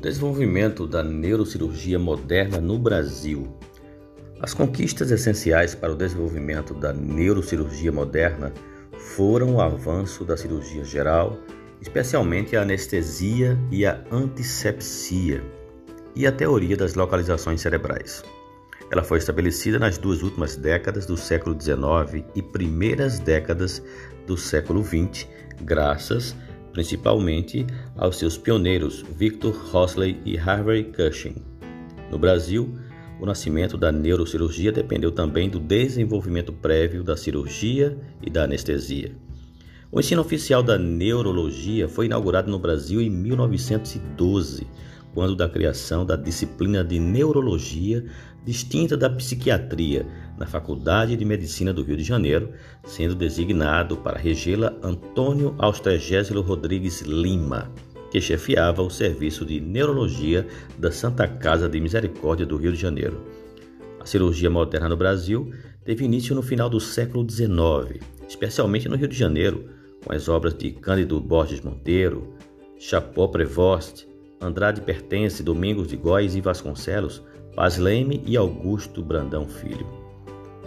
desenvolvimento da neurocirurgia moderna no Brasil. As conquistas essenciais para o desenvolvimento da neurocirurgia moderna foram o avanço da cirurgia geral, especialmente a anestesia e a antisepsia, e a teoria das localizações cerebrais. Ela foi estabelecida nas duas últimas décadas do século XIX e primeiras décadas do século XX, graças principalmente aos seus pioneiros Victor Hosley e Harvey Cushing. No Brasil, o nascimento da neurocirurgia dependeu também do desenvolvimento prévio da cirurgia e da anestesia. O ensino oficial da neurologia foi inaugurado no Brasil em 1912, quando da criação da disciplina de neurologia distinta da psiquiatria na Faculdade de Medicina do Rio de Janeiro, sendo designado para regê-la Antônio Austregésilo Rodrigues Lima, que chefiava o serviço de neurologia da Santa Casa de Misericórdia do Rio de Janeiro. A cirurgia moderna no Brasil teve início no final do século XIX, especialmente no Rio de Janeiro, com as obras de Cândido Borges Monteiro, Chapó Prevost, Andrade Pertence, Domingos de Góes e Vasconcelos, Paz Leme e Augusto Brandão Filho.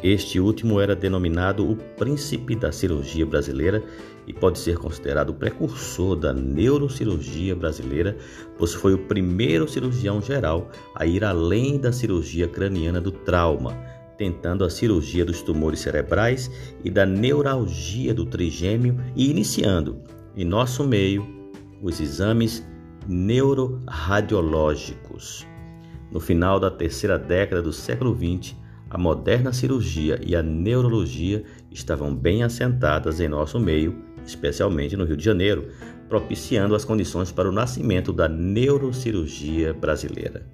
Este último era denominado o príncipe da cirurgia brasileira e pode ser considerado o precursor da neurocirurgia brasileira, pois foi o primeiro cirurgião geral a ir além da cirurgia craniana do trauma, tentando a cirurgia dos tumores cerebrais e da neuralgia do trigêmeo e iniciando, em nosso meio, os exames neuroradiológicos. No final da terceira década do século XX, a moderna cirurgia e a neurologia estavam bem assentadas em nosso meio, especialmente no Rio de Janeiro, propiciando as condições para o nascimento da neurocirurgia brasileira.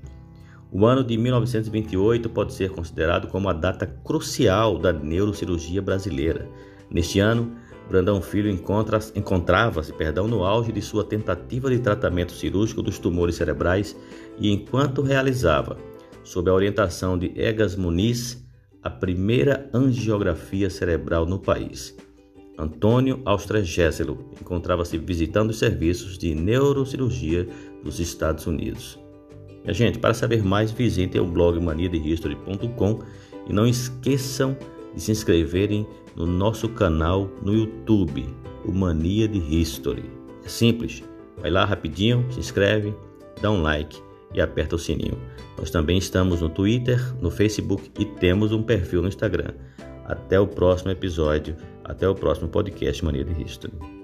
O ano de 1928 pode ser considerado como a data crucial da neurocirurgia brasileira. Neste ano, Brandão Filho encontrava-se perdão, no auge de sua tentativa de tratamento cirúrgico dos tumores cerebrais e enquanto realizava, sob a orientação de Egas Muniz, a primeira angiografia cerebral no país. Antônio Austregéselo encontrava-se visitando os serviços de neurocirurgia dos Estados Unidos. Minha gente, para saber mais, visitem o blog maniadehistory.com e não esqueçam de se inscreverem no nosso canal no YouTube, o Mania de History. É simples, vai lá rapidinho, se inscreve, dá um like e aperta o sininho. Nós também estamos no Twitter, no Facebook e temos um perfil no Instagram. Até o próximo episódio, até o próximo podcast Mania de History.